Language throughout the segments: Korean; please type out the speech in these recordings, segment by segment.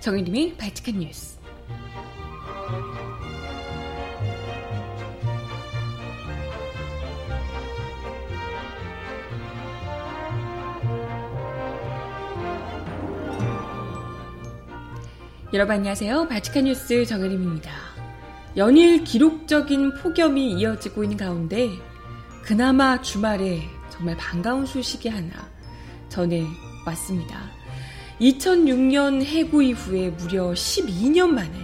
정혜림의 발칙한 뉴스. 여러분 안녕하세요. 발칙한 뉴스 정혜림입니다. 연일 기록적인 폭염이 이어지고 있는 가운데 그나마 주말에 정말 반가운 소식이 하나 전해 왔습니다. 2006년 해고 이후에 무려 12년 만에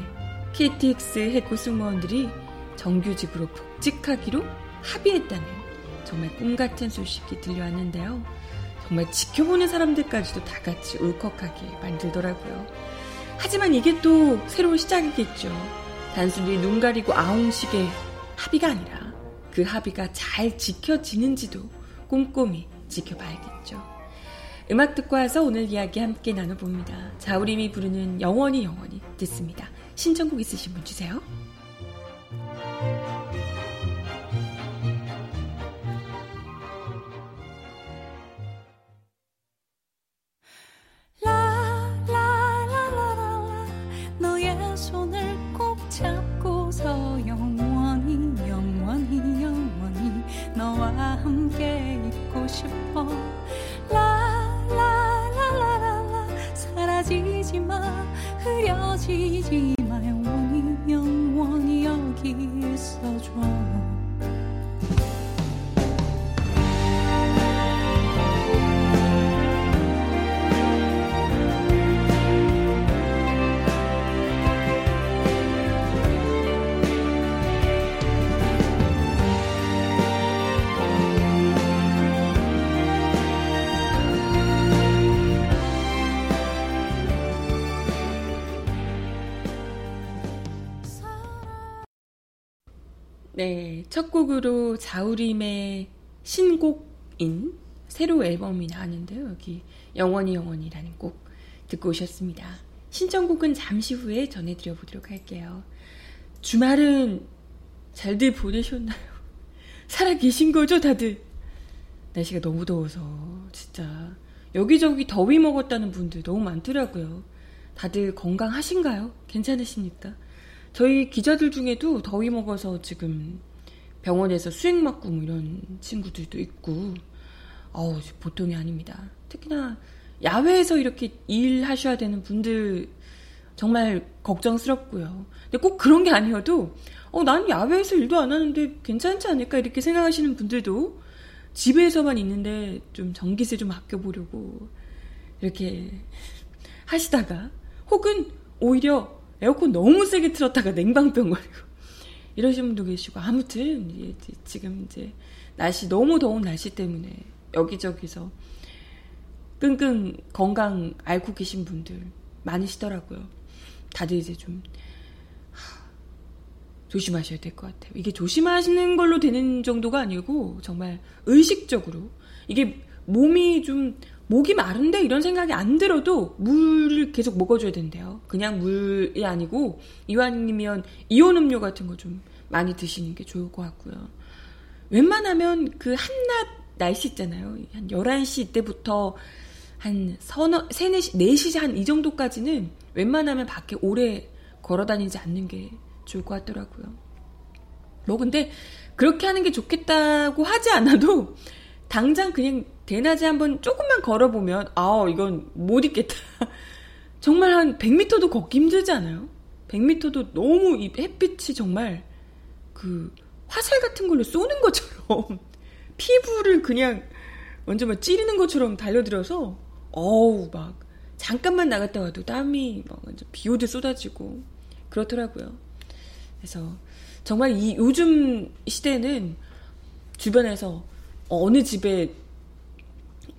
KTX 해고 승무원들이 정규직으로 복직하기로 합의했다는 정말 꿈 같은 소식이 들려왔는데요. 정말 지켜보는 사람들까지도 다 같이 울컥하게 만들더라고요. 하지만 이게 또 새로운 시작이겠죠. 단순히 눈 가리고 아웅식의 합의가 아니라 그 합의가 잘 지켜지는지도 꼼꼼히 지켜봐야겠죠. 음악 듣고 와서 오늘 이야기 함께 나눠봅니다. 자우림이 부르는 영원히 영원히 듣습니다. 신청곡 있으신 분 주세요. 첫 곡으로 자우림의 신곡인 새로 앨범이 나왔는데요. 여기 영원히 영원히라는 곡 듣고 오셨습니다. 신청곡은 잠시 후에 전해드려 보도록 할게요. 주말은 잘들 보내셨나요? 살아 계신 거죠, 다들? 날씨가 너무 더워서 진짜 여기저기 더위 먹었다는 분들 너무 많더라고요. 다들 건강하신가요? 괜찮으십니까? 저희 기자들 중에도 더위 먹어서 지금 병원에서 수액 맞고 뭐 이런 친구들도 있고, 어우, 보통이 아닙니다. 특히나 야외에서 이렇게 일하셔야 되는 분들 정말 걱정스럽고요. 근데 꼭 그런 게 아니어도, 어, 난 야외에서 일도 안 하는데 괜찮지 않을까 이렇게 생각하시는 분들도 집에서만 있는데 좀 전기세 좀 아껴보려고 이렇게 하시다가 혹은 오히려 에어컨 너무 세게 틀었다가 냉방병 걸리고 이러신 분도 계시고 아무튼 지금 이제 날씨 너무 더운 날씨 때문에 여기저기서 끙끙 건강 앓고 계신 분들 많으시더라고요. 다들 이제 좀 조심하셔야 될 것 같아요. 이게 조심하시는 걸로 되는 정도가 아니고 정말 의식적으로 이게 몸이 좀 목이 마른데 이런 생각이 안 들어도 물을 계속 먹어줘야 된대요. 그냥 물이 아니고 이왕이면 이온 음료 같은 거 좀 많이 드시는 게 좋을 것 같고요. 웬만하면 그 한낮 날씨 있잖아요. 한 11시 때부터 한 서너, 3, 4시, 4시 한 이 정도까지는 웬만하면 밖에 오래 걸어 다니지 않는 게 좋을 것 같더라고요. 뭐 근데 그렇게 하는 게 좋겠다고 하지 않아도 당장 그냥 대낮에 한번 조금만 걸어보면, 아, 이건 못 있겠다. 정말 한 100m도 걷기 힘들지 않아요? 100m도 너무 이 햇빛이 정말 그 화살 같은 걸로 쏘는 것처럼 피부를 그냥 완전 막 찌르는 것처럼 달려들어서 어우 막 잠깐만 나갔다 와도 땀이 막 완전 비 오듯 쏟아지고 그렇더라고요. 그래서 정말 이 요즘 시대는 주변에서 어느 집에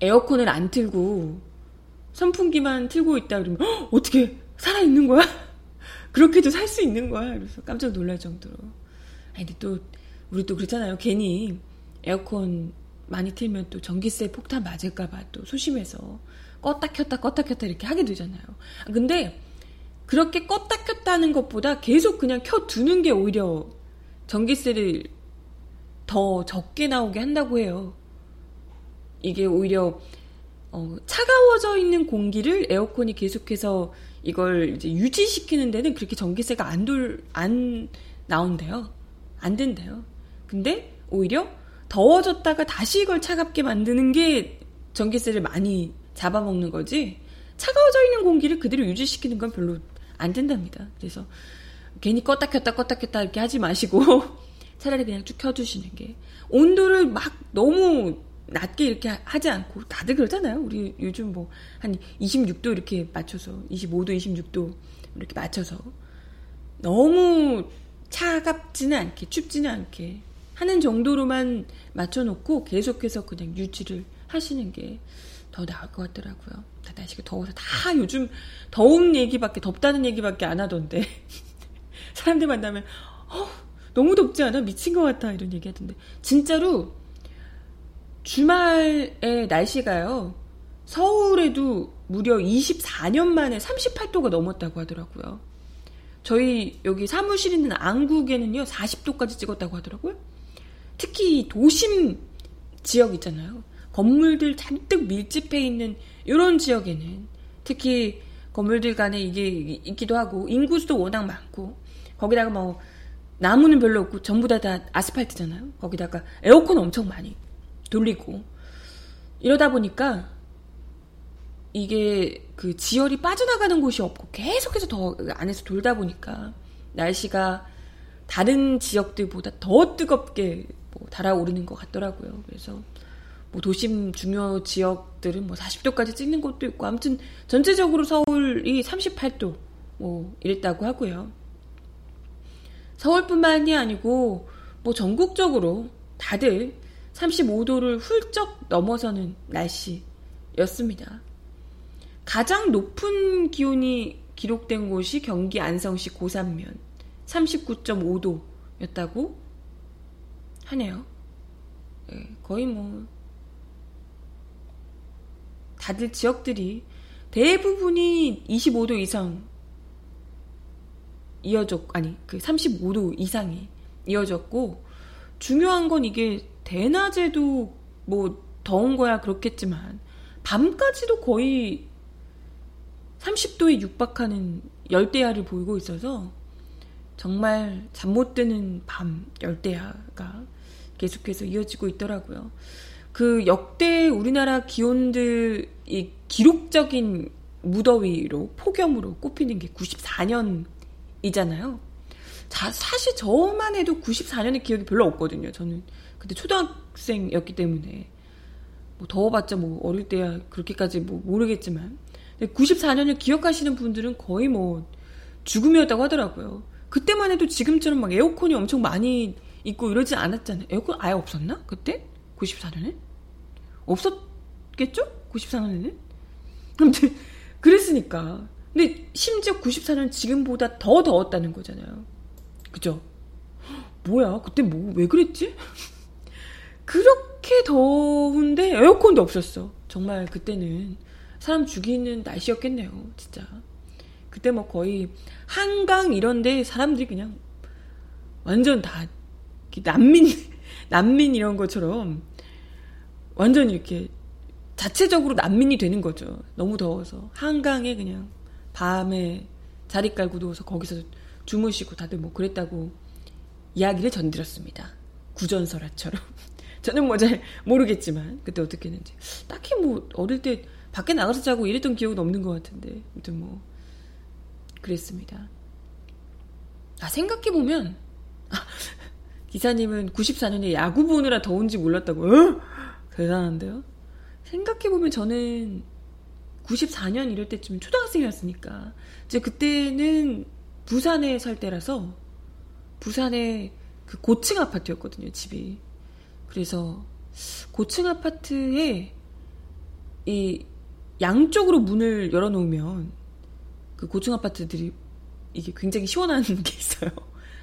에어컨을 안 틀고 선풍기만 틀고 있다 그러면 어떻게 살아 있는 거야? 그렇게도 살 수 있는 거야? 그래서 깜짝 놀랄 정도로. 아니 근데 또 우리 또 그렇잖아요. 괜히 에어컨 많이 틀면 또 전기세 폭탄 맞을까봐 또 소심해서 껐다 켰다 껐다 켰다 이렇게 하게 되잖아요. 근데 그렇게 껐다 켰다 하는 것보다 계속 그냥 켜두는 게 오히려 전기세를 더 적게 나오게 한다고 해요. 이게 오히려 어, 차가워져 있는 공기를 에어컨이 계속해서 이걸 이제 유지시키는 데는 그렇게 전기세가 안 돌, 안 나온대요. 안 된대요. 근데 오히려 더워졌다가 다시 이걸 차갑게 만드는 게 전기세를 많이 잡아먹는 거지 차가워져 있는 공기를 그대로 유지시키는 건 별로 안 된답니다. 그래서 괜히 껐다 켰다 껐다 켰다 이렇게 하지 마시고 차라리 그냥 쭉 켜두시는 게 온도를 막 너무 낮게 이렇게 하지 않고 다들 그러잖아요. 우리 요즘 뭐 한 26도 이렇게 맞춰서 25도, 26도 이렇게 맞춰서 너무 차갑지는 않게 춥지는 않게 하는 정도로만 맞춰놓고 계속해서 그냥 유지를 하시는 게 더 나을 것 같더라고요. 다 날씨가 더워서 다 요즘 더운 얘기밖에 덥다는 얘기밖에 안 하던데 사람들 만나면 어, 너무 덥지 않아 미친 것 같아 이런 얘기 하던데 진짜로 주말에 날씨가요 서울에도 무려 24년 만에 38도가 넘었다고 하더라고요. 저희 여기 사무실 있는 안국에는요 40도까지 찍었다고 하더라고요. 특히 도심 지역 있잖아요. 건물들 잔뜩 밀집해 있는 이런 지역에는 특히 건물들 간에 이게 있기도 하고 인구수도 워낙 많고 거기다가 뭐 나무는 별로 없고 전부 다, 다 아스팔트잖아요. 거기다가 에어컨 엄청 많이 돌리고 이러다 보니까 이게 그 지열이 빠져나가는 곳이 없고 계속해서 더 안에서 돌다 보니까 날씨가 다른 지역들보다 더 뜨겁게 뭐 달아오르는 것 같더라고요. 그래서 뭐 도심 중요 지역들은 뭐 40도까지 찍는 곳도 있고 아무튼 전체적으로 서울이 38도 뭐 이랬다고 하고요. 서울뿐만이 아니고 뭐 전국적으로 다들 35도를 훌쩍 넘어서는 날씨였습니다. 가장 높은 기온이 기록된 곳이 경기 안성시 고산면 39.5도였다고 하네요. 네, 거의 뭐 다들 지역들이 대부분이 25도 이상 이어졌 아니 그 35도 이상이 이어졌고 중요한 건 이게 대낮에도 뭐 더운 거야 그렇겠지만 밤까지도 거의 30도에 육박하는 열대야를 보이고 있어서 정말 잠 못 드는 밤 열대야가 계속해서 이어지고 있더라고요. 그 역대 우리나라 기온들 이 기록적인 무더위로 폭염으로 꼽히는 게 94년이잖아요. 자, 사실 저만 해도 94년의 기억이 별로 없거든요. 저는 그때 초등학생이었기 때문에 뭐 더워봤자 뭐 어릴 때야 그렇게까지 뭐 모르겠지만 94년을 기억하시는 분들은 거의 뭐 죽음이었다고 하더라고요. 그때만 해도 지금처럼 막 에어컨이 엄청 많이 있고 이러지 않았잖아요. 에어컨 아예 없었나? 그때? 94년에? 없었겠죠? 94년에는? 아무튼 그랬으니까. 근데 심지어 94년 지금보다 더 더웠다는 거잖아요. 그죠? 뭐야? 그때 뭐 왜 그랬지? 그렇게 더운데 에어컨도 없었어. 정말 그때는 사람 죽이는 날씨였겠네요. 진짜. 그때 뭐 거의 한강 이런데 사람들이 그냥 완전 다 난민 난민 이런 것처럼 완전 이렇게 자체적으로 난민이 되는 거죠. 너무 더워서 한강에 그냥 밤에 자리 깔고 누워서 거기서 주무시고 다들 뭐 그랬다고 이야기를 전드렸습니다. 구전설화처럼. 저는 뭐 잘 모르겠지만 그때 어떻게 했는지 딱히 뭐 어릴 때 밖에 나가서 자고 이랬던 기억은 없는 것 같은데 아무튼 뭐 그랬습니다. 아 생각해 보면 아, 기사님은 94년에 야구 보느라 더운지 몰랐다고. 어? 대단한데요? 생각해 보면 저는 94년 이럴 때쯤 초등학생이었으니까 이제 그때는 부산에 살 때라서 부산에 그 고층 아파트였거든요 집이 그래서 고층 아파트에 이 양쪽으로 문을 열어놓으면 그 고층 아파트들이 이게 굉장히 시원한 게 있어요.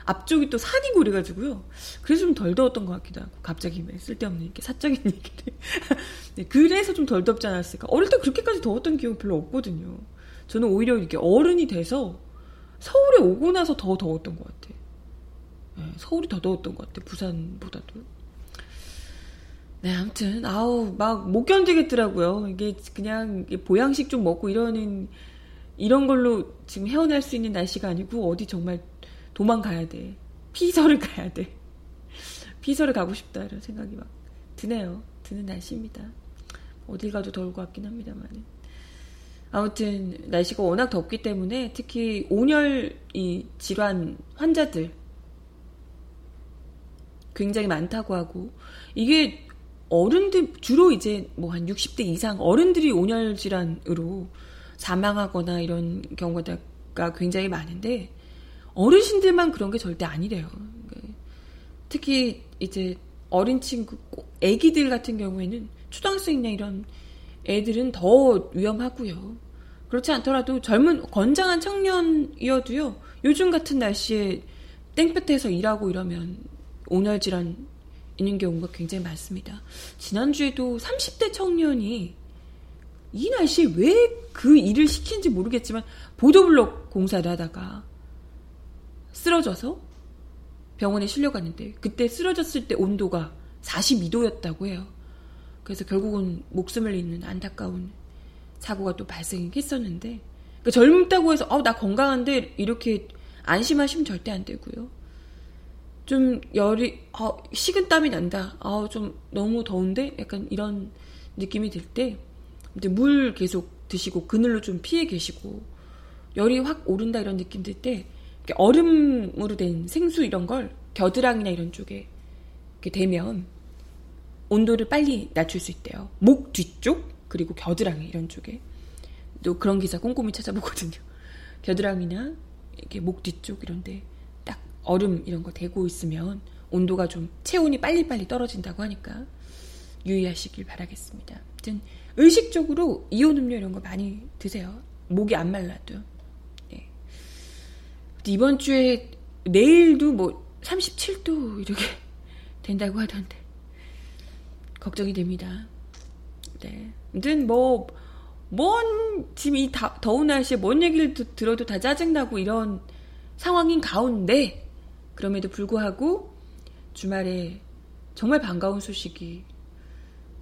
앞쪽이 또 산이고 그래가지고요. 그래서 좀 덜 더웠던 것 같기도 하고 갑자기 쓸데없는 이렇게 사적인 얘기를. 네, 그래서 좀 덜 덥지 않았을까. 어릴 때 그렇게까지 더웠던 기억이 별로 없거든요. 저는 오히려 이렇게 어른이 돼서 서울에 오고 나서 더 더웠던 것 같아. 네, 서울이 더 더웠던 것 같아. 부산보다도. 네, 아무튼 아우 막 못 견디겠더라고요. 이게 그냥 보양식 좀 먹고 이러는 이런 걸로 지금 헤어날 수 있는 날씨가 아니고 어디 정말 도망가야 돼. 피서를 가야 돼. 피서를 가고 싶다 이런 생각이 막 드네요. 드는 날씨입니다. 어딜 가도 더울 것 같긴 합니다만. 아무튼 날씨가 워낙 덥기 때문에 특히 온열 이 질환 환자들 굉장히 많다고 하고 이게 어른들 주로 이제 뭐 한 60대 이상 어른들이 온열 질환으로 사망하거나 이런 경우가 굉장히 많은데 어르신들만 그런 게 절대 아니래요. 특히 이제 어린 친구, 애기들 같은 경우에는 초등학생이나 이런 애들은 더 위험하고요. 그렇지 않더라도 젊은 건장한 청년이어도요. 요즘 같은 날씨에 땡볕에서 일하고 이러면 온열 질환 있는 경우가 굉장히 많습니다. 지난주에도 30대 청년이 이 날씨에 왜 그 일을 시킨지 모르겠지만 보도블록 공사를 하다가 쓰러져서 병원에 실려갔는데 그때 쓰러졌을 때 온도가 42도였다고 해요. 그래서 결국은 목숨을 잃는 안타까운 사고가 또 발생했었는데 그러니까 젊다고 해서 어, 나 건강한데 이렇게 안심하시면 절대 안 되고요. 좀 열이 어, 식은땀이 난다. 아, 좀 너무 더운데 약간 이런 느낌이 들 때 이제 물 계속 드시고 그늘로 좀 피해 계시고 열이 확 오른다 이런 느낌 들 때 얼음으로 된 생수 이런 걸 겨드랑이나 이런 쪽에 이렇게 대면 온도를 빨리 낮출 수 있대요. 목 뒤쪽 그리고 겨드랑이 이런 쪽에 또 그런 기사 꼼꼼히 찾아보거든요. 겨드랑이나 이렇게 목 뒤쪽 이런데 얼음 이런 거 대고 있으면 온도가 좀 체온이 빨리빨리 떨어진다고 하니까 유의하시길 바라겠습니다. 아무튼 의식적으로 이온 음료 이런 거 많이 드세요. 목이 안 말라도. 네. 이번 주에 내일도 뭐 37도 이렇게 된다고 하던데 걱정이 됩니다. 네. 아무튼 뭐, 뭔, 지금 이 다, 더운 날씨에 뭔 얘기를 들어도 다 짜증나고 이런 상황인 가운데 그럼에도 불구하고 주말에 정말 반가운 소식이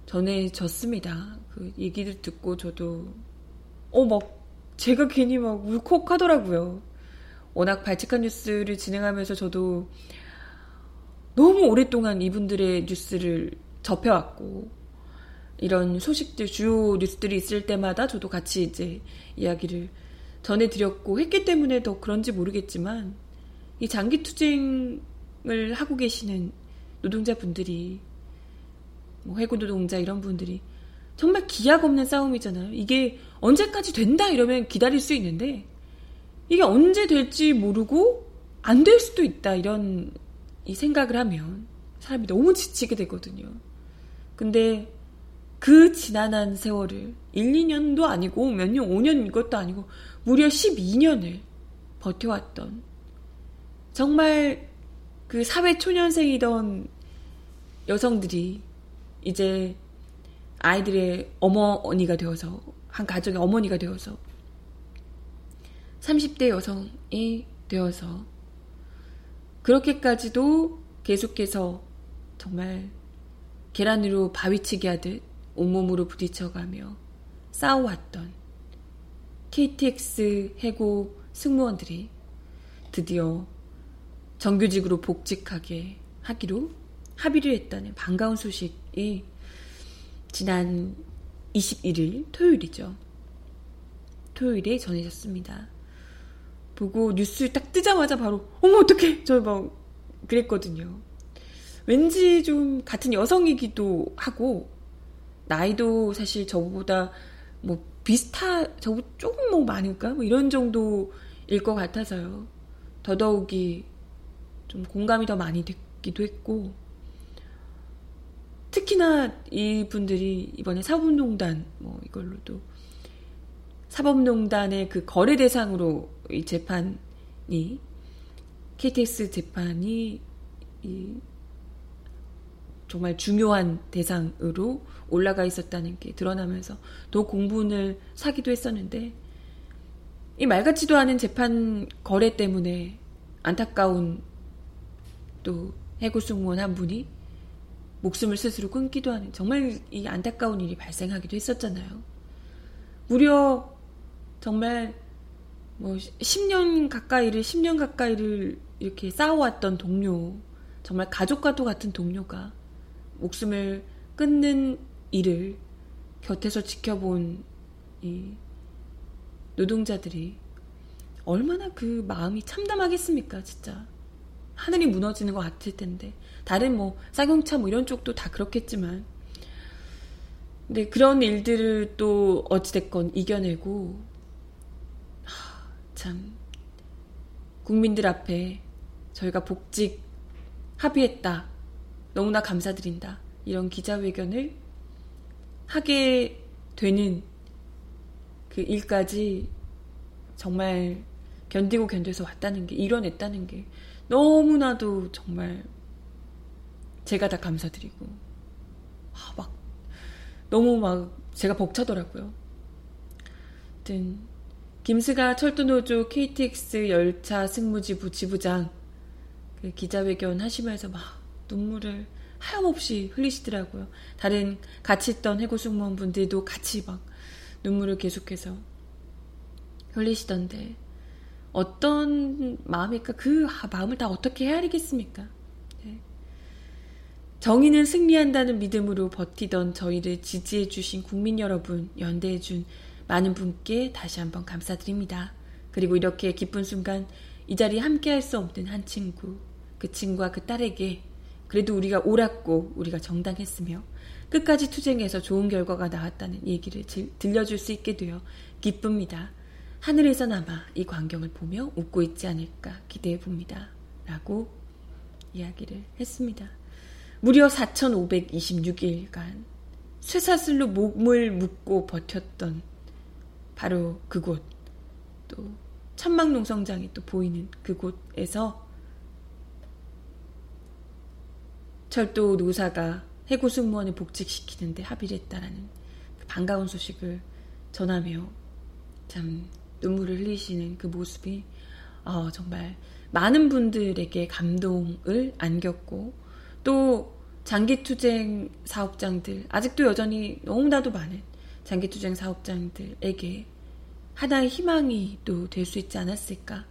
전해졌습니다. 그 얘기를 듣고 저도 어 막 제가 괜히 막 울컥하더라고요. 워낙 발칙한 뉴스를 진행하면서 저도 너무 오랫동안 이분들의 뉴스를 접해왔고 이런 소식들 주요 뉴스들이 있을 때마다 저도 같이 이제 이야기를 전해드렸고 했기 때문에 더 그런지 모르겠지만 이 장기 투쟁을 하고 계시는 노동자분들이 뭐 해군 노동자 이런 분들이 정말 기약 없는 싸움이잖아요. 이게 언제까지 된다 이러면 기다릴 수 있는데 이게 언제 될지 모르고 안 될 수도 있다 이런 이 생각을 하면 사람이 너무 지치게 되거든요. 근데 그 지난한 세월을 1, 2년도 아니고 몇 년, 5년 이것도 아니고 무려 12년을 버텨왔던 정말 그 사회 초년생이던 여성들이 이제 아이들의 어머니가 되어서 한 가정의 어머니가 되어서 30대 여성이 되어서 그렇게까지도 계속해서 정말 계란으로 바위치기 하듯 온몸으로 부딪혀가며 싸워왔던 KTX 해고 승무원들이 드디어 정규직으로 복직하게 하기로 합의를 했다는 반가운 소식이 지난 21일 토요일이죠. 토요일에 전해졌습니다. 보고 뉴스 딱 뜨자마자 바로 어머 어떡해 저 막 그랬거든요. 왠지 좀 같은 여성이기도 하고 나이도 사실 저보다 뭐 비슷하 저보 조금 뭐 많을까 뭐 이런 정도일 것 같아서요. 더더욱이 좀 공감이 더 많이 됐기도 했고 특히나 이분들이 이번에 사법농단 뭐 이걸로도 사법농단의 그 거래 대상으로 이 재판이 KTX 재판이 이 정말 중요한 대상으로 올라가 있었다는 게 드러나면서 더 공분을 사기도 했었는데 이 말같지도 않은 재판 거래 때문에 안타까운 또 해고 승무원 한 분이 목숨을 스스로 끊기도 하는 정말 이 안타까운 일이 발생하기도 했었잖아요. 무려 정말 뭐 10년 가까이를 10년 가까이를 이렇게 싸워왔던 동료 정말 가족과도 같은 동료가 목숨을 끊는 일을 곁에서 지켜본 이 노동자들이 얼마나 그 마음이 참담하겠습니까, 진짜. 하늘이 무너지는 것 같을 텐데. 다른 뭐, 쌍용차 뭐 이런 쪽도 다 그렇겠지만. 근데 그런 일들을 또 어찌됐건 이겨내고, 하, 참, 국민들 앞에 저희가 복직 합의했다. 너무나 감사드린다. 이런 기자회견을 하게 되는 그 일까지 정말 견디고 견뎌서 왔다는 게, 이뤄냈다는 게 너무나도 정말 제가 다 감사드리고, 아, 막, 너무 막 제가 벅차더라고요. 하여튼, 김스가 철도노조 KTX 열차 승무지부 지부장 그 기자회견 하시면서 막 눈물을 하염없이 흘리시더라고요. 다른 같이 있던 해고 승무원 분들도 같이 막 눈물을 계속해서 흘리시던데 어떤 마음일까? 그 마음을 다 어떻게 헤아리겠습니까? 네. 정의는 승리한다는 믿음으로 버티던 저희를 지지해주신 국민 여러분, 연대해준 많은 분께 다시 한번 감사드립니다. 그리고 이렇게 기쁜 순간 이 자리에 함께 할 수 없는 한 친구, 그 친구와 그 딸에게 그래도 우리가 옳았고 우리가 정당했으며 끝까지 투쟁해서 좋은 결과가 나왔다는 얘기를 들려줄 수 있게 되어 기쁩니다. 하늘에서나마 이 광경을 보며 웃고 있지 않을까 기대해 봅니다. 라고 이야기를 했습니다. 무려 4,526일간 쇠사슬로 몸을 묶고 버텼던 바로 그곳, 또 천막농성장이 또 보이는 그곳에서 철도 노사가 해고 승무원을 복직시키는데 합의를 했다라는 그 반가운 소식을 전하며 참 눈물을 흘리시는 그 모습이 어, 정말 많은 분들에게 감동을 안겼고 또 장기투쟁 사업장들 아직도 여전히 너무나도 많은 장기투쟁 사업장들에게 하나의 희망이 또 될 수 있지 않았을까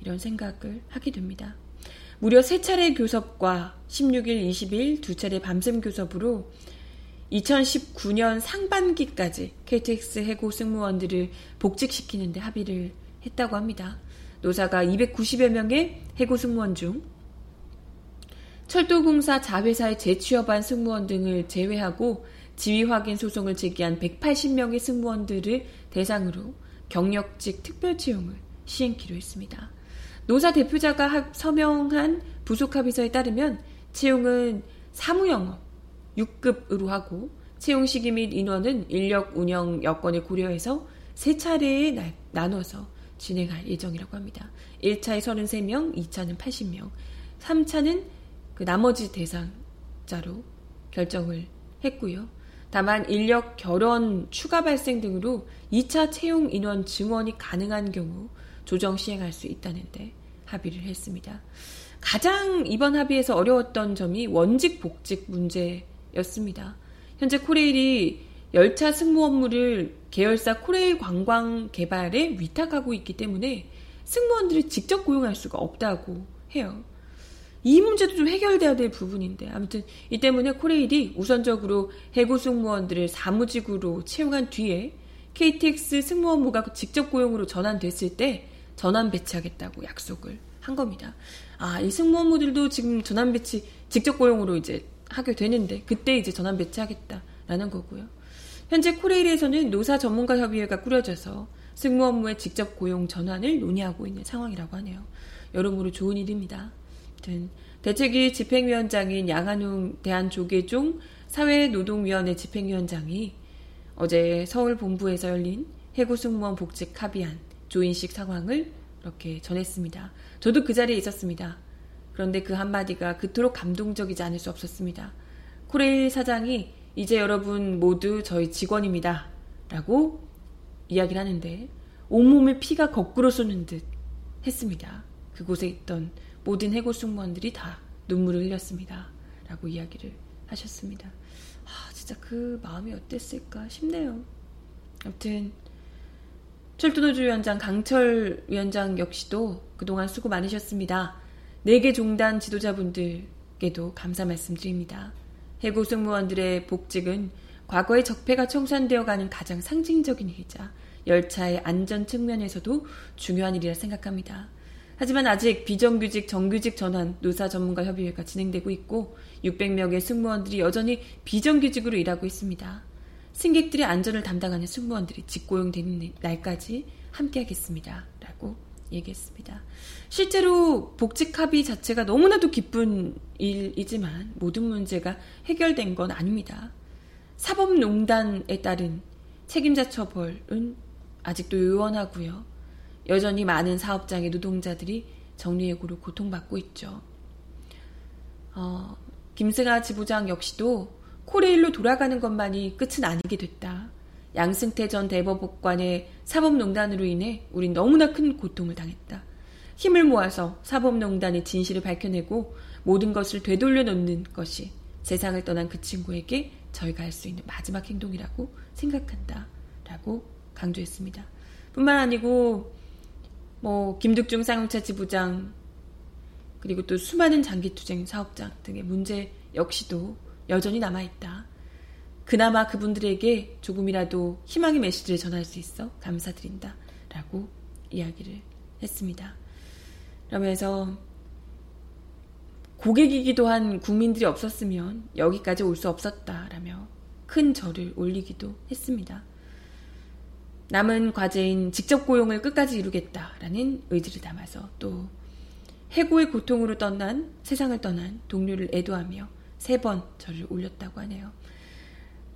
이런 생각을 하게 됩니다. 무려 세 차례 교섭과 16일, 20일 두 차례 밤샘 교섭으로 2019년 상반기까지 KTX 해고 승무원들을 복직시키는데 합의를 했다고 합니다. 노사가 290여 명의 해고 승무원 중 철도공사 자회사에 재취업한 승무원 등을 제외하고 지위 확인 소송을 제기한 180명의 승무원들을 대상으로 경력직 특별 채용을 시행키로 했습니다. 노사 대표자가 서명한 부속 합의서에 따르면 채용은 사무영업 6급으로 하고 채용 시기 및 인원은 인력 운영 여건을 고려해서 세 차례에 나눠서 진행할 예정이라고 합니다. 1차에 33명, 2차는 80명, 3차는 그 나머지 대상자로 결정을 했고요. 다만 인력 결원 추가 발생 등으로 2차 채용 인원 증원이 가능한 경우 조정 시행할 수 있다는데 합의를 했습니다. 가장 이번 합의에서 어려웠던 점이 원직 복직 문제 였습니다. 현재 코레일이 열차 승무 업무를 계열사 코레일 관광 개발에 위탁하고 있기 때문에 승무원들이 직접 고용할 수가 없다고 해요. 이 문제도 좀 해결돼야 될 부분인데 아무튼 이 때문에 코레일이 우선적으로 해고 승무원들을 사무직으로 채용한 뒤에 KTX 승무 업무가 직접 고용으로 전환됐을 때 전환 배치하겠다고 약속을 한 겁니다. 아, 이 승무원들도 지금 전환 배치 직접 고용으로 이제 하게 되는데 그때 이제 전환 배치하겠다라는 거고요. 현재 코레일에서는 노사 전문가 협의회가 꾸려져서 승무 업무의 직접 고용 전환을 논의하고 있는 상황이라고 하네요. 여러모로 좋은 일입니다. 대책위 집행위원장인 양한웅 대한조계종 사회노동위원회 집행위원장이 어제 서울 본부에서 열린 해고 승무원 복직 합의안 조인식 상황을 이렇게 전했습니다. 저도 그 자리에 있었습니다. 그런데 그 한마디가 그토록 감동적이지 않을 수 없었습니다. 코레일 사장이 이제 여러분 모두 저희 직원입니다. 라고 이야기를 하는데 온몸에 피가 거꾸로 쏘는 듯 했습니다. 그곳에 있던 모든 해고 승무원들이 다 눈물을 흘렸습니다. 라고 이야기를 하셨습니다. 아, 진짜 그 마음이 어땠을까 싶네요. 아무튼 철도노조 위원장 강철 위원장 역시도 그동안 수고 많으셨습니다. 4개 종단 지도자분들께도 감사 말씀드립니다. 해고 승무원들의 복직은 과거의 적폐가 청산되어 가는 가장 상징적인 일이자 열차의 안전 측면에서도 중요한 일이라 생각합니다. 하지만 아직 비정규직 정규직 전환 노사 전문가 협의회가 진행되고 있고 600명의 승무원들이 여전히 비정규직으로 일하고 있습니다. 승객들의 안전을 담당하는 승무원들이 직고용되는 날까지 함께하겠습니다. 라고 얘기했습니다. 실제로 복직 합의 자체가 너무나도 기쁜 일이지만 모든 문제가 해결된 건 아닙니다. 사법농단에 따른 책임자 처벌은 아직도 요원하고요. 여전히 많은 사업장의 노동자들이 정리해고로 고통받고 있죠. 어, 김승아 지부장 역시도 코레일로 돌아가는 것만이 끝은 아니게 됐다. 양승태 전 대법관의 사법농단으로 인해 우린 너무나 큰 고통을 당했다. 힘을 모아서 사법농단의 진실을 밝혀내고 모든 것을 되돌려 놓는 것이 세상을 떠난 그 친구에게 저희가 할 수 있는 마지막 행동이라고 생각한다. 라고 강조했습니다. 뿐만 아니고 뭐 김득중 쌍용차 지부장 그리고 또 수많은 장기투쟁 사업장 등의 문제 역시도 여전히 남아있다. 그나마 그분들에게 조금이라도 희망의 메시지를 전할 수 있어 감사드린다. 라고 이야기를 했습니다. 그러면서 고객이기도 한 국민들이 없었으면 여기까지 올 수 없었다라며 큰 절을 올리기도 했습니다. 남은 과제인 직접 고용을 끝까지 이루겠다라는 의지를 담아서 또 해고의 고통으로 떠난 세상을 떠난 동료를 애도하며 세 번 절을 올렸다고 하네요.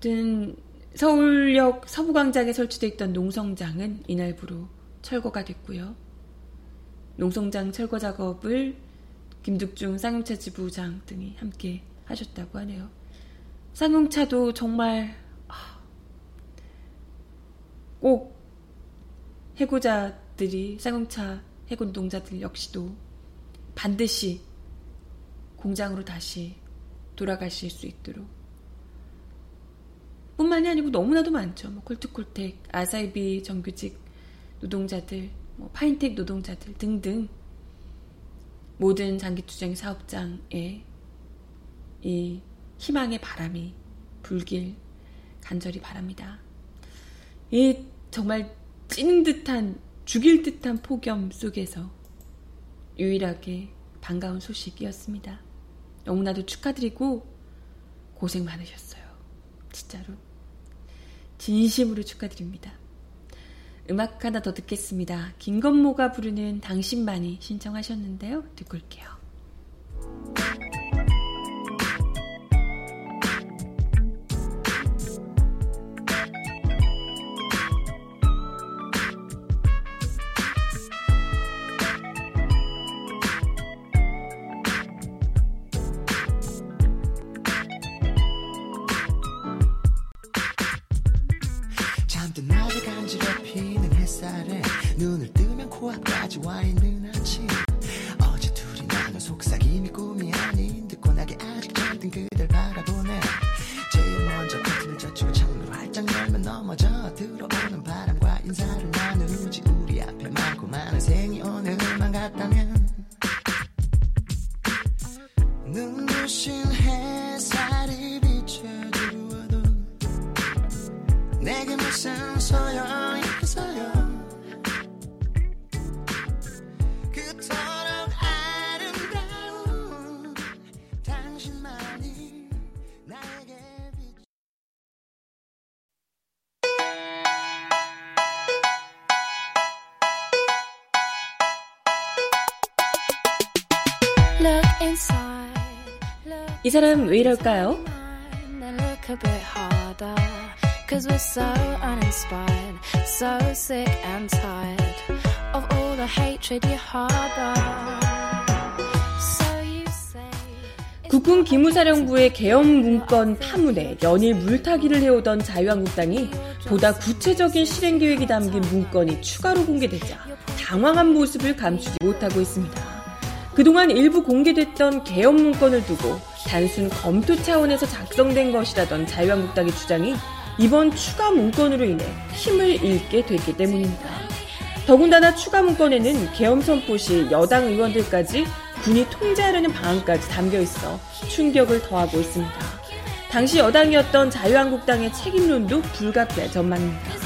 든 서울역 서부광장에 설치되어 있던 농성장은 이날부로 철거가 됐고요. 농성장 철거 작업을 김득중 쌍용차 지부장 등이 함께 하셨다고 하네요. 쌍용차도 정말 꼭 해고자들이 쌍용차 해고 노동자들 역시도 반드시 공장으로 다시 돌아가실 수 있도록 뿐만이 아니고 너무나도 많죠. 뭐 콜트콜텍, 아사이비 정규직 노동자들, 뭐 파인텍 노동자들 등등 모든 장기투쟁 사업장에 이 희망의 바람이 불길 간절히 바랍니다. 이 정말 찌는 듯한 죽일 듯한 폭염 속에서 유일하게 반가운 소식이었습니다. 너무나도 축하드리고 고생 많으셨어요. 진짜로. 진심으로 축하드립니다. 음악 하나 더 듣겠습니다. 김건모가 부르는 당신만이 신청하셨는데요. 듣고 올게요. 이 사람 왜 이럴까요? 국군 기무사령부의 계엄 문건 파문에 연일 물타기를 해오던 자유한국당이 보다 구체적인 실행 계획이 담긴 문건이 추가로 공개되자 당황한 모습을 감추지 못하고 있습니다. 그동안 일부 공개됐던 계엄 문건을 두고 단순 검토 차원에서 작성된 것이라던 자유한국당의 주장이 이번 추가 문건으로 인해 힘을 잃게 됐기 때문입니다. 더군다나 추가 문건에는 계엄 선포 시 여당 의원들까지 군이 통제하려는 방안까지 담겨 있어 충격을 더하고 있습니다. 당시 여당이었던 자유한국당의 책임론도 불가피할 전망입니다.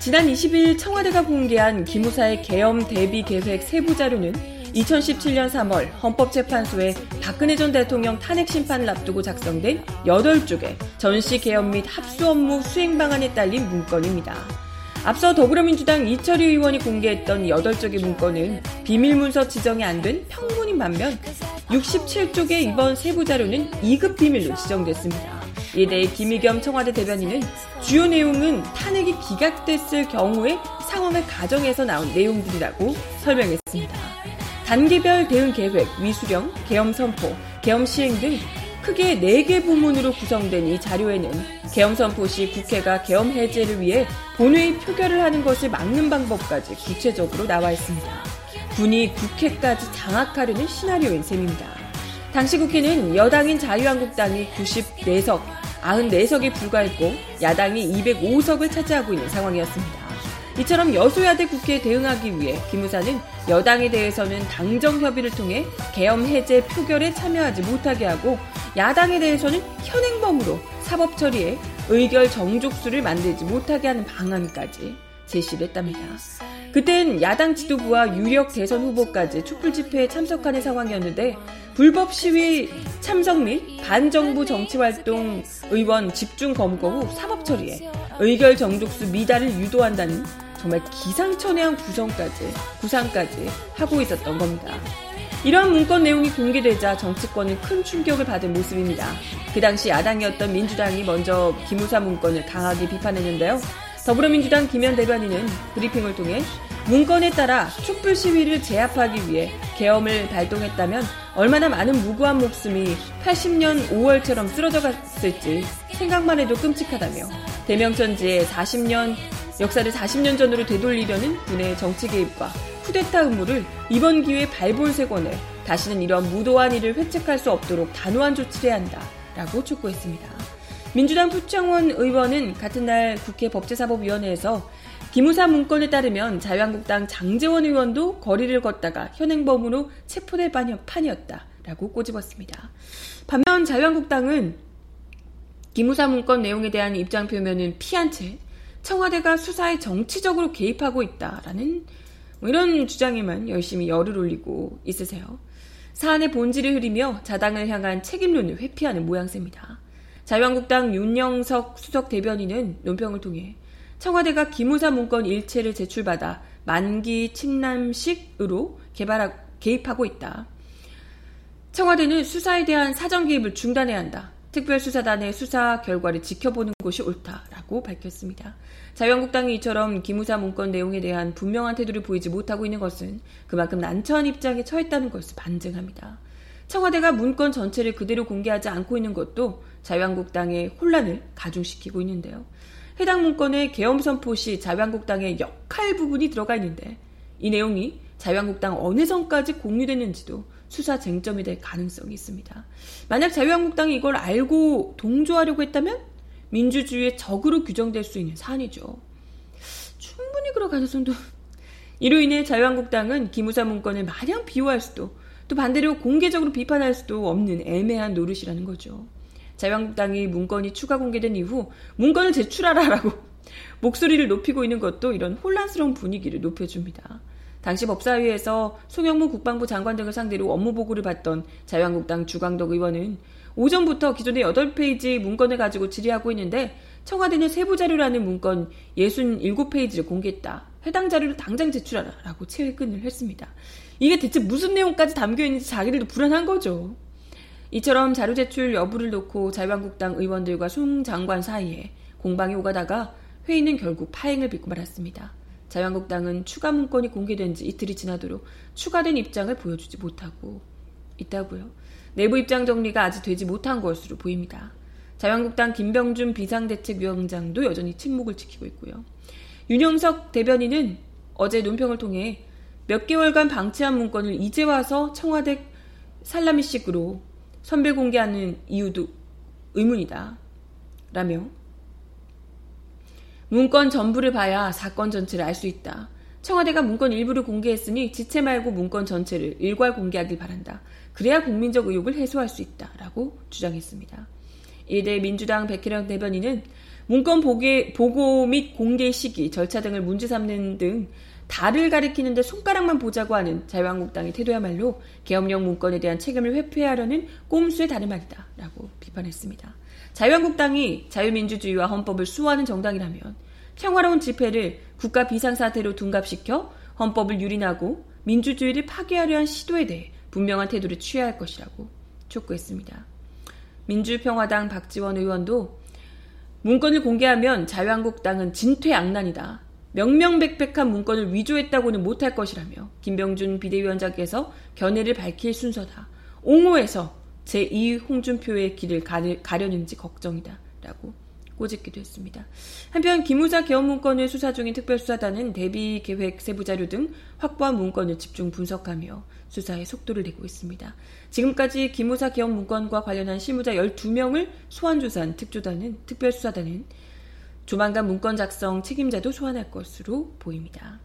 지난 20일 청와대가 공개한 기무사의 계엄 대비 계획 세부 자료는 2017년 3월 헌법재판소에 박근혜 전 대통령 탄핵 심판을 앞두고 작성된 8쪽의 전시 개헌 및 합수 업무 수행 방안에 딸린 문건입니다. 앞서 더불어민주당 이철희 의원이 공개했던 8쪽의 문건은 비밀문서 지정이 안 된 평문인 반면 67쪽의 이번 세부 자료는 2급 비밀로 지정됐습니다. 이에 대해 김희겸 청와대 대변인은 주요 내용은 탄핵이 기각됐을 경우의 상황을 가정해서 나온 내용들이라고 설명했습니다. 단계별 대응 계획, 위수령, 계엄 선포, 계엄 시행 등 크게 4개 부문으로 구성된 이 자료에는 계엄 선포 시 국회가 계엄 해제를 위해 본회의 표결을 하는 것을 막는 방법까지 구체적으로 나와 있습니다. 군이 국회까지 장악하려는 시나리오인 셈입니다. 당시 국회는 여당인 자유한국당이 94석, 94석에 불과했고 야당이 205석을 차지하고 있는 상황이었습니다. 이처럼 여소야대 국회에 대응하기 위해 기무사는 여당에 대해서는 당정 협의를 통해 계엄 해제 표결에 참여하지 못하게 하고 야당에 대해서는 현행범으로 사법 처리에 의결 정족수를 만들지 못하게 하는 방안까지 제시를 했답니다. 그땐 야당 지도부와 유력 대선 후보까지 촛불 집회에 참석하는 상황이었는데 불법 시위 참석 및 반정부 정치활동 의원 집중 검거 후 사법 처리에 의결 정족수 미달을 유도한다는 정말 기상천외한 구성까지, 구상까지 하고 있었던 겁니다. 이러한 문건 내용이 공개되자 정치권은 큰 충격을 받은 모습입니다. 그 당시 야당이었던 민주당이 먼저 기무사 문건을 강하게 비판했는데요. 더불어민주당 김현 대변인은 브리핑을 통해 문건에 따라 촛불 시위를 제압하기 위해 계엄을 발동했다면 얼마나 많은 무고한 목숨이 80년 5월처럼 쓰러져 갔을지 생각만 해도 끔찍하다며 대명천지에 40년 역사를 40년 전으로 되돌리려는 군의 정치 개입과 쿠데타 음모를 이번 기회에 발볼세 권해 다시는 이런 무도한 일을 회책할 수 없도록 단호한 조치를 해야 한다라고 촉구했습니다. 민주당 부창원 의원은 같은 날 국회 법제사법위원회에서 기무사 문건에 따르면 자유한국당 장재원 의원도 거리를 걷다가 현행범으로 체포될 판이었다라고 꼬집었습니다. 반면 자유한국당은 기무사 문건 내용에 대한 입장 표명은 피한 채 청와대가 수사에 정치적으로 개입하고 있다라는 뭐 이런 주장에만 열심히 열을 올리고 있으세요. 사안의 본질을 흐리며 자당을 향한 책임론을 회피하는 모양새입니다. 자유한국당 윤영석 수석 대변인은 논평을 통해 청와대가 기무사 문건 일체를 제출받아 만기 침남식으로 개발하, 개입하고 있다. 청와대는 수사에 대한 사정 개입을 중단해야 한다. 특별수사단의 수사 결과를 지켜보는 것이 옳다 라고 밝혔습니다. 자유한국당이 이처럼 기무사 문건 내용에 대한 분명한 태도를 보이지 못하고 있는 것은 그만큼 난처한 입장에 처했다는 것을 반증합니다. 청와대가 문건 전체를 그대로 공개하지 않고 있는 것도 자유한국당의 혼란을 가중시키고 있는데요. 해당 문건에 계엄 선포 시 자유한국당의 역할 부분이 들어가 있는데 이 내용이 자유한국당 어느 선까지 공유됐는지도 수사 쟁점이 될 가능성이 있습니다. 만약 자유한국당이 이걸 알고 동조하려고 했다면 민주주의의 적으로 규정될 수 있는 사안이죠. 충분히 그럴 가능성도. 이로 인해 자유한국당은 기무사 문건을 마냥 비호할 수도 또 반대로 공개적으로 비판할 수도 없는 애매한 노릇이라는 거죠. 자유한국당이 문건이 추가 공개된 이후 문건을 제출하라라고 목소리를 높이고 있는 것도 이런 혼란스러운 분위기를 높여줍니다. 당시 법사위에서 송영무 국방부 장관 등을 상대로 업무 보고를 받던 자유한국당 주광덕 의원은 오전부터 기존의 8페이지 문건을 가지고 질의하고 있는데 청와대는 세부 자료라는 문건 67페이지를 공개했다. 해당 자료를 당장 제출하라. 라고 채회근을 했습니다. 이게 대체 무슨 내용까지 담겨 있는지 자기들도 불안한 거죠. 이처럼 자료 제출 여부를 놓고 자유한국당 의원들과 송 장관 사이에 공방이 오가다가 회의는 결국 파행을 빚고 말았습니다. 자유한국당은 추가 문건이 공개된 지 이틀이 지나도록 추가된 입장을 보여주지 못하고 있다고요. 내부 입장 정리가 아직 되지 못한 것으로 보입니다. 자유한국당 김병준 비상대책위원장도 여전히 침묵을 지키고 있고요. 윤영석 대변인은 어제 논평을 통해 몇 개월간 방치한 문건을 이제 와서 청와대 살라미식으로 선배 공개하는 이유도 의문이다. 라며 문건 전부를 봐야 사건 전체를 알 수 있다. 청와대가 문건 일부를 공개했으니 지체 말고 문건 전체를 일괄 공개하길 바란다. 그래야 국민적 의혹을 해소할 수 있다. 라고 주장했습니다. 이대 민주당 백혜령 대변인은 문건 보게, 보고 및 공개 시기, 절차 등을 문제 삼는 등 달을 가리키는데 손가락만 보자고 하는 자유한국당의 태도야말로 계엄령 문건에 대한 책임을 회피하려는 꼼수의 다름 아니다. 라고 비판했습니다. 자유한국당이 자유민주주의와 헌법을 수호하는 정당이라면 평화로운 집회를 국가 비상사태로 둔갑시켜 헌법을 유린하고 민주주의를 파괴하려 한 시도에 대해 분명한 태도를 취해야 할 것이라고 촉구했습니다. 민주평화당 박지원 의원도 문건을 공개하면 자유한국당은 진퇴양난이다. 명명백백한 문건을 위조했다고는 못할 것이라며 김병준 비대위원장께서 견해를 밝힐 순서다. 옹호해서 제2 홍준표의 길을 가려는지 걱정이다. 라고 꼬집기도 했습니다. 한편 기무사 개헌 문건을 수사 중인 특별수사단은 대비 계획 세부 자료 등 확보한 문건을 집중 분석하며 수사에 속도를 내고 있습니다. 지금까지 기무사 개헌 문건과 관련한 실무자 12명을 소환 조사한 특조단은 특별수사단은 조만간 문건 작성 책임자도 소환할 것으로 보입니다.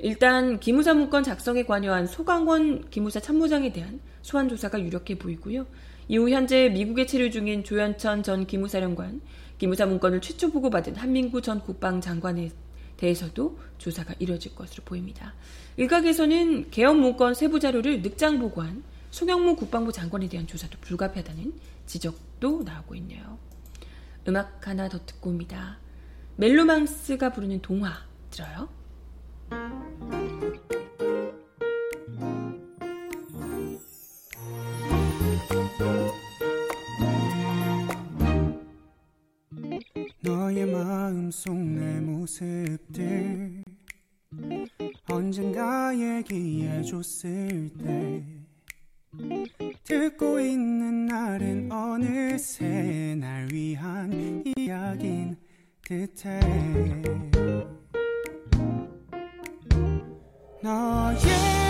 일단 기무사 문건 작성에 관여한 소강원 기무사 참모장에 대한 소환 조사가 유력해 보이고요. 이후 현재 미국에 체류 중인 조현천 전 기무사령관, 기무사 문건을 최초 보고받은 한민구 전 국방장관에 대해서도 조사가 이뤄질 것으로 보입니다. 일각에서는 개헌 문건 세부 자료를 늑장 보고한 송영무 국방부 장관에 대한 조사도 불가피하다는 지적도 나오고 있네요. 음악 하나 더 듣고 옵니다. 멜로망스가 부르는 동화 들어요? 속 내 모습들 언젠가 얘기해줬을 때 듣고 있는 날은 어느새 날 위한 이야긴 듯해. 너의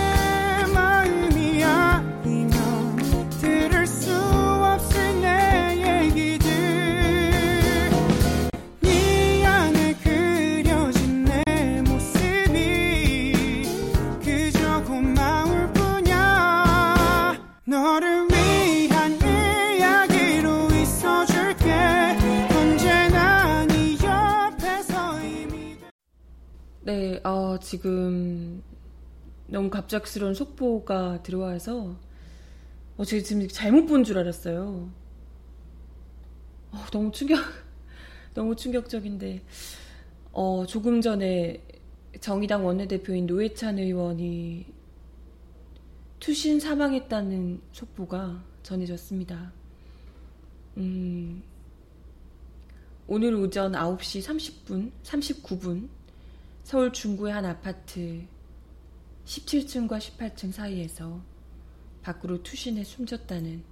어, 지금 너무 갑작스러운 속보가 들어와서 어, 제가 지금 잘못 본 줄 알았어요. 어, 너무 충격, 너무 충격적인데, 어, 조금 전에 정의당 원내대표인 노회찬 의원이 투신 사망했다는 속보가 전해졌습니다. 음, 오늘 오전 9시 30분, 39분, 서울 중구의 한 아파트 17층과 18층 사이에서 밖으로 투신해 숨졌다는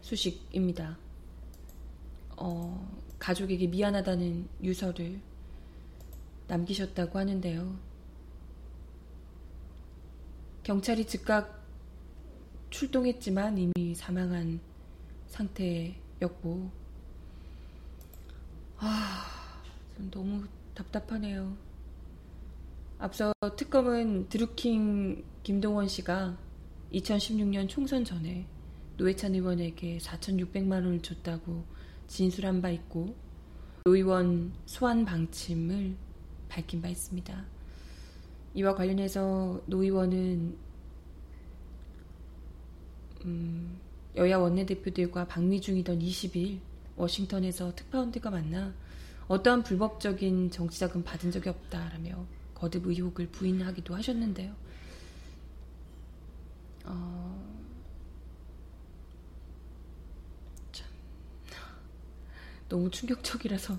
소식입니다. 어, 가족에게 미안하다는 유서를 남기셨다고 하는데요. 경찰이 즉각 출동했지만 이미 사망한 상태였고, 아, 너무 답답하네요. 앞서 특검은 드루킹 김동원 씨가 2016년 총선 전에 노회찬 의원에게 4,600만 원을 줬다고 진술한 바 있고 노 의원 소환 방침을 밝힌 바 있습니다. 이와 관련해서 노 의원은 음, 여야 원내대표들과 방미 중이던 20일 워싱턴에서 특파원들과 만나 어떠한 불법적인 정치자금 받은 적이 없다라며 거듭 의혹을 부인하기도 하셨는데요. 어... 참 너무 충격적이라서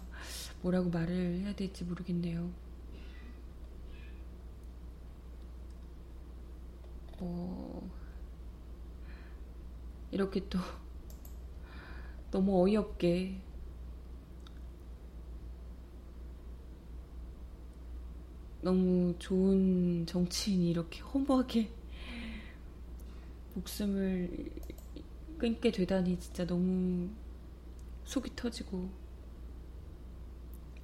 뭐라고 말을 해야 될지 모르겠네요. 어... 이렇게 또 너무 어이없게 너무 좋은 정치인이 이렇게 허무하게 목숨을 끊게 되다니 진짜 너무 속이 터지고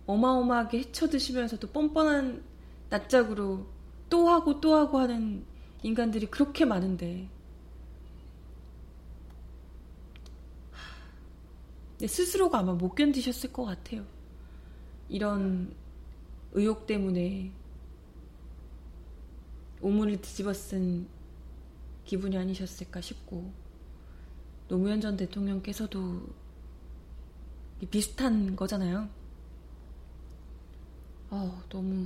어마어마하게 헤쳐드시면서도 뻔뻔한 낯짝으로 또 하고 또 하고 하는 인간들이 그렇게 많은데 스스로가 아마 못 견디셨을 것 같아요. 이런 의혹 때문에 오물을 뒤집어 쓴 기분이 아니셨을까 싶고 노무현 전 대통령께서도 비슷한 거잖아요. 어, 너무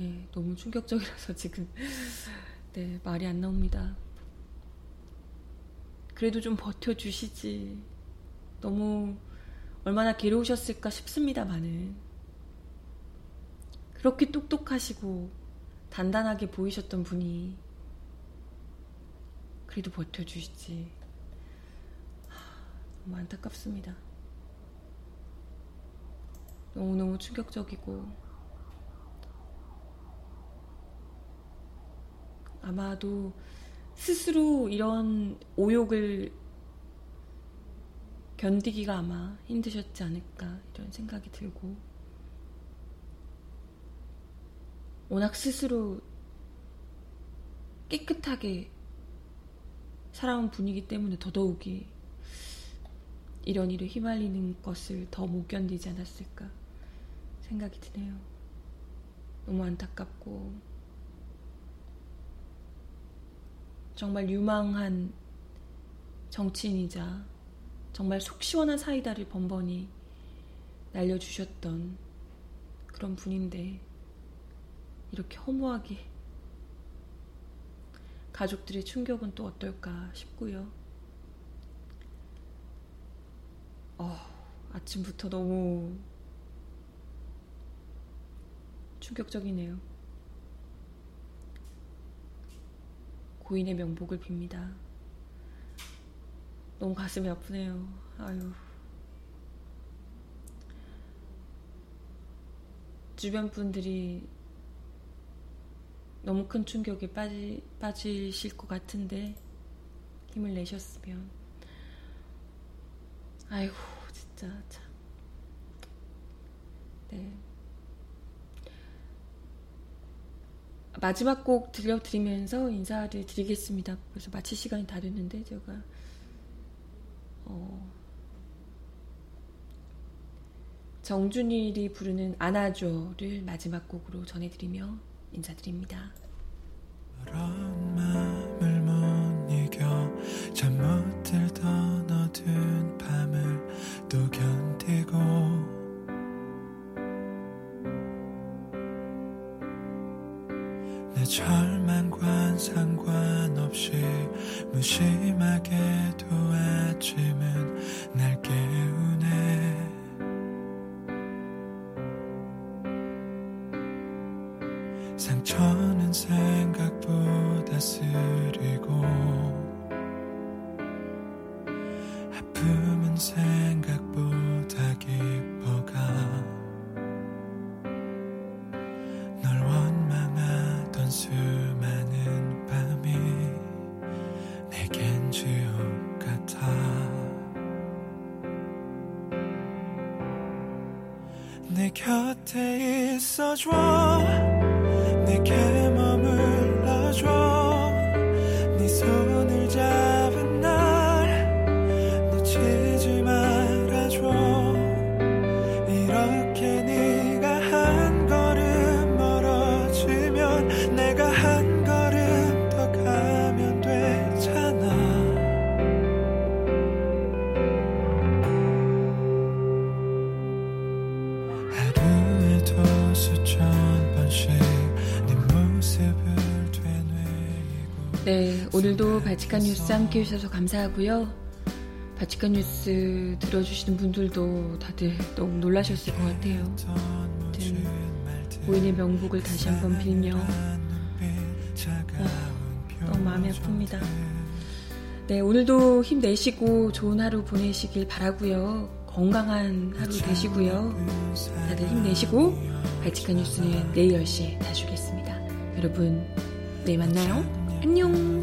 예, 너무 충격적이라서 지금 네, 말이 안 나옵니다. 그래도 좀 버텨주시지. 너무 얼마나 괴로우셨을까 싶습니다만은. 그렇게 똑똑하시고 단단하게 보이셨던 분이 그래도 버텨주시지. 너무 안타깝습니다. 너무너무 충격적이고 아마도 스스로 이런 오욕을 견디기가 아마 힘드셨지 않을까 이런 생각이 들고 워낙 스스로 깨끗하게 살아온 분이기 때문에 더더욱이 이런 일에 휘말리는 것을 더 못 견디지 않았을까 생각이 드네요. 너무 안타깝고 정말 유망한 정치인이자 정말 속 시원한 사이다를 번번이 날려주셨던 그런 분인데 이렇게 허무하게 가족들의 충격은 또 어떨까 싶고요. 어, 아침부터 너무 충격적이네요. 고인의 명복을 빕니다. 너무 가슴이 아프네요. 아유. 주변 분들이 너무 큰 충격에 빠지, 빠지실 것 같은데 힘을 내셨으면 아이고 진짜 참 네. 마지막 곡 들려드리면서 인사를 드리겠습니다. 그래서 마칠 시간이 다 됐는데 제가 어, 정준일이 부르는 안아줘를 마지막 곡으로 전해드리며 인사드립니다. 절망과 상관없이 무심하게도 아침은 오늘도 바치칸 뉴스 함께 해주셔서 감사하고요. 바치칸 뉴스 들어주시는 분들도 다들 너무 놀라셨을 것 같아요. 고인의 명복을 다시 한번 빌며 아, 너무 마음이 아픕니다. 네, 오늘도 힘내시고 좋은 하루 보내시길 바라고요. 건강한 하루 되시고요. 다들 힘내시고 발칙한 뉴스는 내일 10시에 다시 오겠습니다. 여러분 내일 만나요. 안녕.